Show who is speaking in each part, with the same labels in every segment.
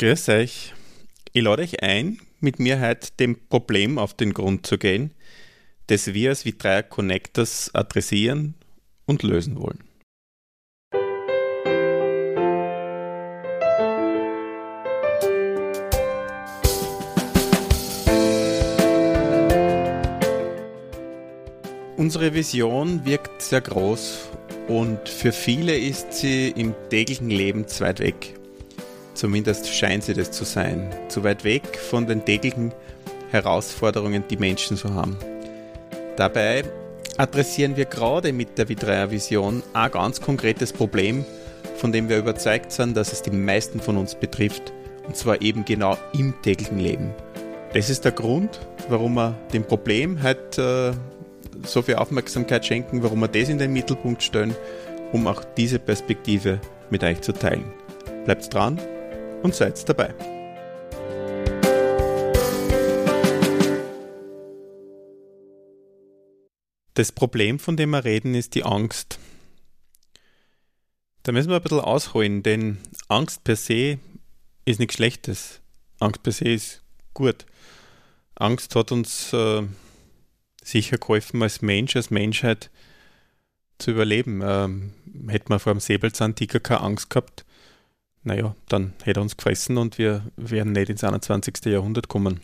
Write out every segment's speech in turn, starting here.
Speaker 1: Grüß euch. Ich lade euch ein, mit mir heute dem Problem auf den Grund zu gehen, das wir als Vitrea Connectors adressieren und lösen wollen. Unsere Vision wirkt sehr groß und für viele ist sie im täglichen Leben zu weit weg. Zumindest scheint sie das zu sein. Zu weit weg von den täglichen Herausforderungen, die Menschen so haben. Dabei adressieren wir gerade mit der Vitrea Vision ein ganz konkretes Problem, von dem wir überzeugt sind, dass es die meisten von uns betrifft, und zwar eben genau im täglichen Leben. Das ist der Grund, warum wir dem Problem heute äh, so viel Aufmerksamkeit schenken, warum wir das in den Mittelpunkt stellen, um auch diese Perspektive mit euch zu teilen. Bleibt dran und seid dabei. Das Problem, von dem wir reden, ist die Angst. Da müssen wir ein bisschen ausholen, denn Angst per se ist nichts Schlechtes. Angst per se ist gut. Angst hat uns äh, sicher geholfen, als Mensch, als Menschheit zu überleben. Ähm, hätte man vor dem Säbelzahntiger keine Angst gehabt, naja, dann hätte er uns gefressen und wir wären nicht ins 21. Jahrhundert kommen.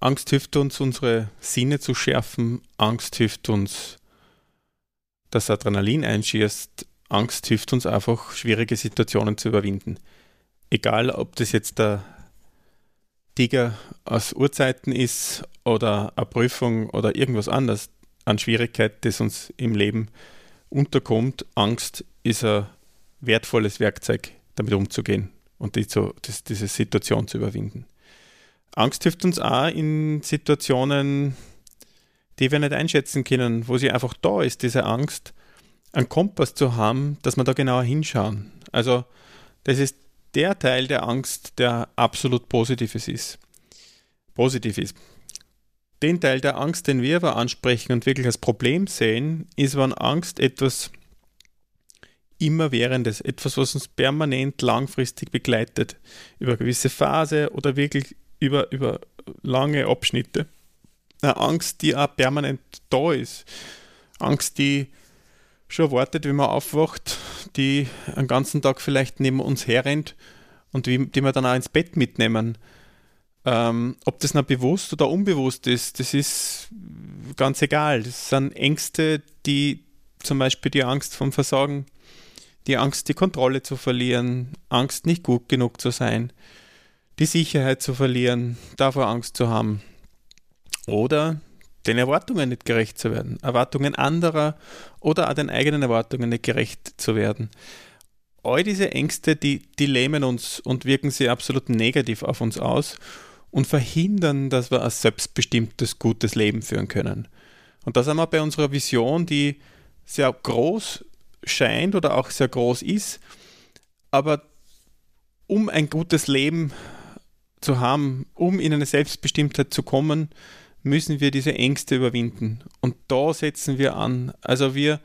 Speaker 1: Angst hilft uns, unsere Sinne zu schärfen. Angst hilft uns, das Adrenalin einschießt. Angst hilft uns einfach, schwierige Situationen zu überwinden. Egal, ob das jetzt der Tiger aus Urzeiten ist oder eine Prüfung oder irgendwas anderes an Schwierigkeit, das uns im Leben unterkommt. Angst ist ein wertvolles Werkzeug, damit umzugehen und die zu, das, diese Situation zu überwinden. Angst hilft uns auch in Situationen, die wir nicht einschätzen können, wo sie einfach da ist, diese Angst, einen Kompass zu haben, dass wir da genauer hinschauen. Also das ist der Teil der Angst, der absolut positives ist. Positiv ist. Den Teil der Angst, den wir aber ansprechen und wirklich als Problem sehen, ist, wenn Angst etwas immerwährendes, etwas, was uns permanent langfristig begleitet, über gewisse Phase oder wirklich über, über lange Abschnitte. Eine Angst, die auch permanent da ist. Angst, die schon wartet, wenn man aufwacht, die einen ganzen Tag vielleicht neben uns herrennt und wie, die wir dann auch ins Bett mitnehmen. Ähm, ob das noch bewusst oder unbewusst ist, das ist ganz egal. Das sind Ängste, die zum Beispiel die Angst vom Versagen die Angst, die Kontrolle zu verlieren, Angst, nicht gut genug zu sein, die Sicherheit zu verlieren, davor Angst zu haben oder den Erwartungen nicht gerecht zu werden, Erwartungen anderer oder auch den eigenen Erwartungen nicht gerecht zu werden. All diese Ängste, die, die lähmen uns und wirken sie absolut negativ auf uns aus und verhindern, dass wir ein selbstbestimmtes, gutes Leben führen können. Und da sind wir bei unserer Vision, die sehr groß scheint oder auch sehr groß ist. Aber um ein gutes Leben zu haben, um in eine Selbstbestimmtheit zu kommen, müssen wir diese Ängste überwinden. Und da setzen wir an. Also wir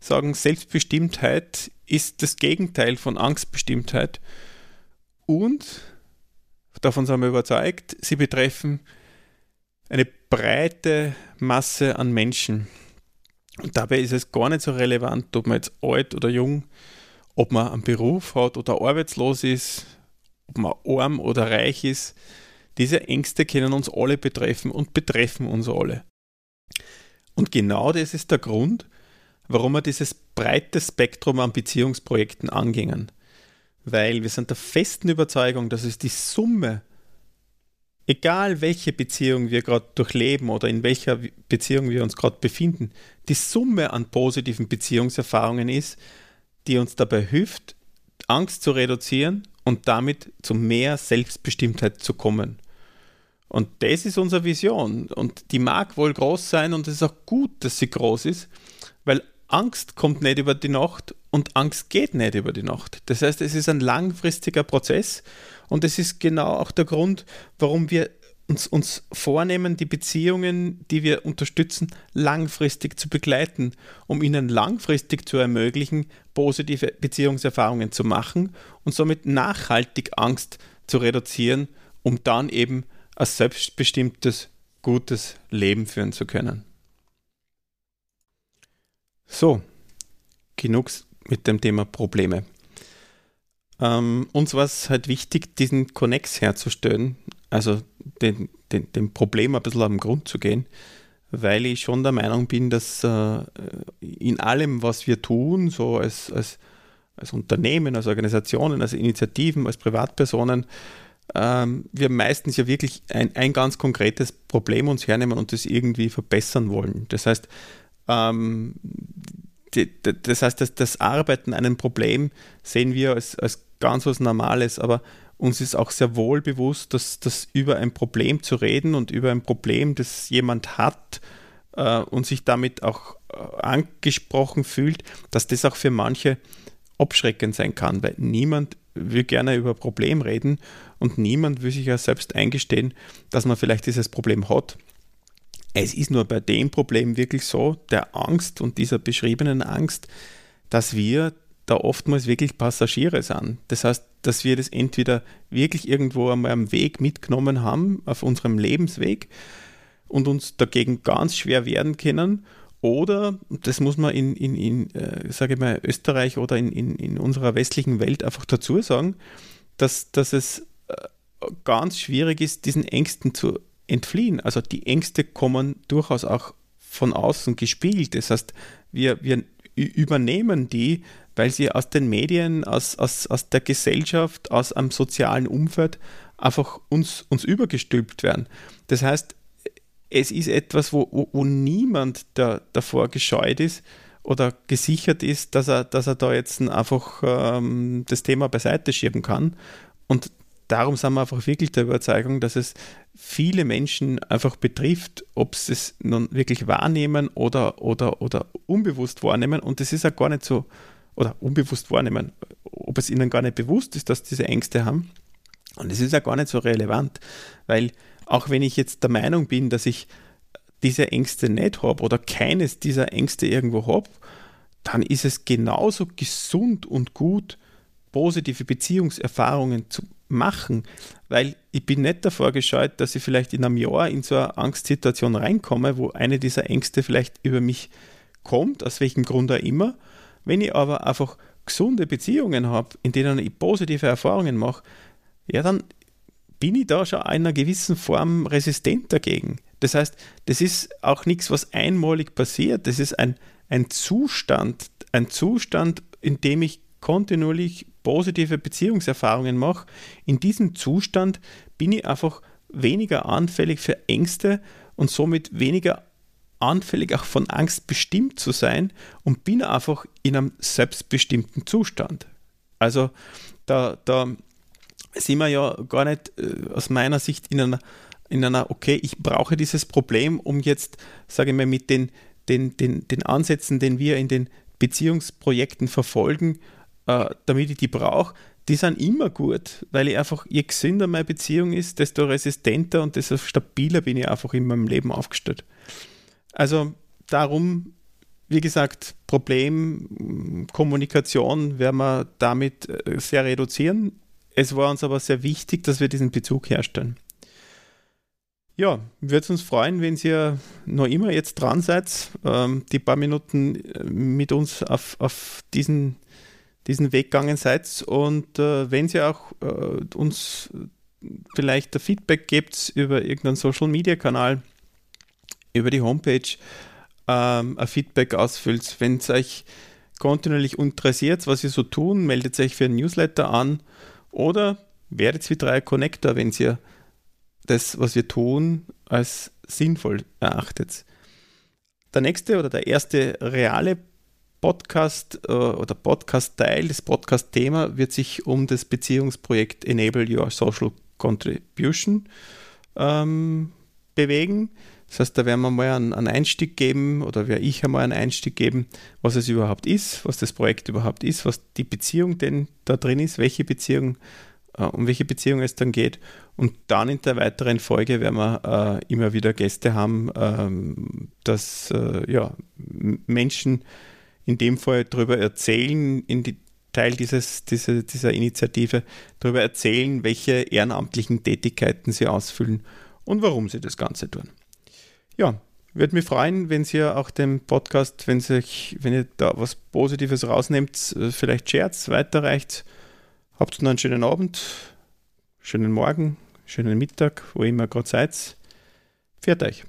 Speaker 1: sagen, Selbstbestimmtheit ist das Gegenteil von Angstbestimmtheit. Und, davon sind wir überzeugt, sie betreffen eine breite Masse an Menschen. Und dabei ist es gar nicht so relevant, ob man jetzt alt oder jung, ob man einen Beruf hat oder arbeitslos ist, ob man arm oder reich ist. Diese Ängste können uns alle betreffen und betreffen uns alle. Und genau das ist der Grund, warum wir dieses breite Spektrum an Beziehungsprojekten angehen. Weil wir sind der festen Überzeugung, dass es die Summe egal welche Beziehung wir gerade durchleben oder in welcher Beziehung wir uns gerade befinden, die Summe an positiven Beziehungserfahrungen ist, die uns dabei hilft, Angst zu reduzieren und damit zu mehr Selbstbestimmtheit zu kommen. Und das ist unsere Vision. Und die mag wohl groß sein und es ist auch gut, dass sie groß ist, weil Angst kommt nicht über die Nacht und Angst geht nicht über die Nacht. Das heißt, es ist ein langfristiger Prozess und es ist genau auch der Grund, warum wir uns, uns vornehmen, die Beziehungen, die wir unterstützen, langfristig zu begleiten, um ihnen langfristig zu ermöglichen, positive Beziehungserfahrungen zu machen und somit nachhaltig Angst zu reduzieren, um dann eben ein selbstbestimmtes, gutes Leben führen zu können. So, genug mit dem Thema Probleme. Ähm, uns war es halt wichtig, diesen Connex herzustellen, also den, den, dem Problem ein bisschen am Grund zu gehen, weil ich schon der Meinung bin, dass äh, in allem, was wir tun, so als, als, als Unternehmen, als Organisationen, als Initiativen, als Privatpersonen, ähm, wir meistens ja wirklich ein, ein ganz konkretes Problem uns hernehmen und das irgendwie verbessern wollen. Das heißt, ähm, das heißt, dass das Arbeiten an einem Problem sehen wir als, als ganz was Normales, aber uns ist auch sehr wohl bewusst, dass, dass über ein Problem zu reden und über ein Problem, das jemand hat äh, und sich damit auch äh, angesprochen fühlt, dass das auch für manche abschreckend sein kann, weil niemand will gerne über Problem reden und niemand will sich ja selbst eingestehen, dass man vielleicht dieses Problem hat. Es ist nur bei dem Problem wirklich so, der Angst und dieser beschriebenen Angst, dass wir da oftmals wirklich Passagiere sind. Das heißt, dass wir das entweder wirklich irgendwo einmal am Weg mitgenommen haben, auf unserem Lebensweg und uns dagegen ganz schwer wehren können. Oder, das muss man in, in, in äh, sage ich mal, Österreich oder in, in, in unserer westlichen Welt einfach dazu sagen, dass, dass es äh, ganz schwierig ist, diesen Ängsten zu entfliehen. Also die Ängste kommen durchaus auch von außen gespielt. Das heißt, wir, wir übernehmen die, weil sie aus den Medien, aus, aus, aus der Gesellschaft, aus einem sozialen Umfeld einfach uns, uns übergestülpt werden. Das heißt, es ist etwas, wo, wo, wo niemand da, davor gescheut ist oder gesichert ist, dass er, dass er da jetzt einfach ähm, das Thema beiseite schieben kann. Und darum sind wir einfach wirklich der Überzeugung, dass es viele Menschen einfach betrifft, ob sie es nun wirklich wahrnehmen oder, oder, oder unbewusst wahrnehmen. Und das ist ja gar nicht so, oder unbewusst wahrnehmen, ob es ihnen gar nicht bewusst ist, dass diese Ängste haben. Und es ist ja gar nicht so relevant, weil auch wenn ich jetzt der Meinung bin, dass ich diese Ängste nicht habe oder keines dieser Ängste irgendwo habe, dann ist es genauso gesund und gut, positive Beziehungserfahrungen zu machen, weil ich bin nicht davor gescheut, dass ich vielleicht in einem Jahr in so eine Angstsituation reinkomme, wo eine dieser Ängste vielleicht über mich kommt, aus welchem Grund auch immer. Wenn ich aber einfach gesunde Beziehungen habe, in denen ich positive Erfahrungen mache, ja, dann bin ich da schon in einer gewissen Form resistent dagegen. Das heißt, das ist auch nichts, was einmalig passiert. Das ist ein, ein Zustand, ein Zustand, in dem ich kontinuierlich positive Beziehungserfahrungen mache. In diesem Zustand bin ich einfach weniger anfällig für Ängste und somit weniger anfällig auch von Angst bestimmt zu sein und bin einfach in einem selbstbestimmten Zustand. Also da, da sind wir ja gar nicht äh, aus meiner Sicht in einer, in einer, okay, ich brauche dieses Problem, um jetzt, sage ich mal, mit den, den, den, den Ansätzen, den wir in den Beziehungsprojekten verfolgen, äh, damit ich die brauche, die sind immer gut, weil ich einfach, je gesünder meine Beziehung ist, desto resistenter und desto stabiler bin ich einfach in meinem Leben aufgestellt. Also darum, wie gesagt, Problem, Kommunikation werden wir damit äh, sehr reduzieren. Es war uns aber sehr wichtig, dass wir diesen Bezug herstellen. Ja, würde uns freuen, wenn ihr noch immer jetzt dran seid, ähm, die paar Minuten äh, mit uns auf, auf diesen, diesen Weg gegangen seid und äh, wenn ihr auch äh, uns vielleicht Feedback gebt über irgendeinen Social Media Kanal, über die Homepage ähm, ein Feedback ausfüllt. Wenn es euch kontinuierlich interessiert, was ihr so tun, meldet euch für ein Newsletter an oder werdet wie drei Connector, wenn ihr das, was wir tun, als sinnvoll erachtet. Der nächste oder der erste reale Podcast äh, oder Podcast-Teil, das Podcast-Thema wird sich um das Beziehungsprojekt Enable Your Social Contribution ähm, bewegen. Das heißt, da werden wir mal einen, einen Einstieg geben oder werde ich einmal einen Einstieg geben, was es überhaupt ist, was das Projekt überhaupt ist, was die Beziehung denn da drin ist, welche Beziehung äh, um welche Beziehung es dann geht. Und dann in der weiteren Folge werden wir äh, immer wieder Gäste haben, ähm, dass äh, ja, Menschen in dem Fall darüber erzählen, in die Teil dieses, diese, dieser Initiative, darüber erzählen, welche ehrenamtlichen Tätigkeiten sie ausfüllen und warum sie das Ganze tun. Ja, würde mich freuen, wenn Sie auch den Podcast, wenn, sich, wenn ihr da was Positives rausnehmt, äh, vielleicht Scherz weiterreicht. Habt noch einen schönen Abend, schönen Morgen, schönen Mittag, wo immer gerade seid. Pfiat euch.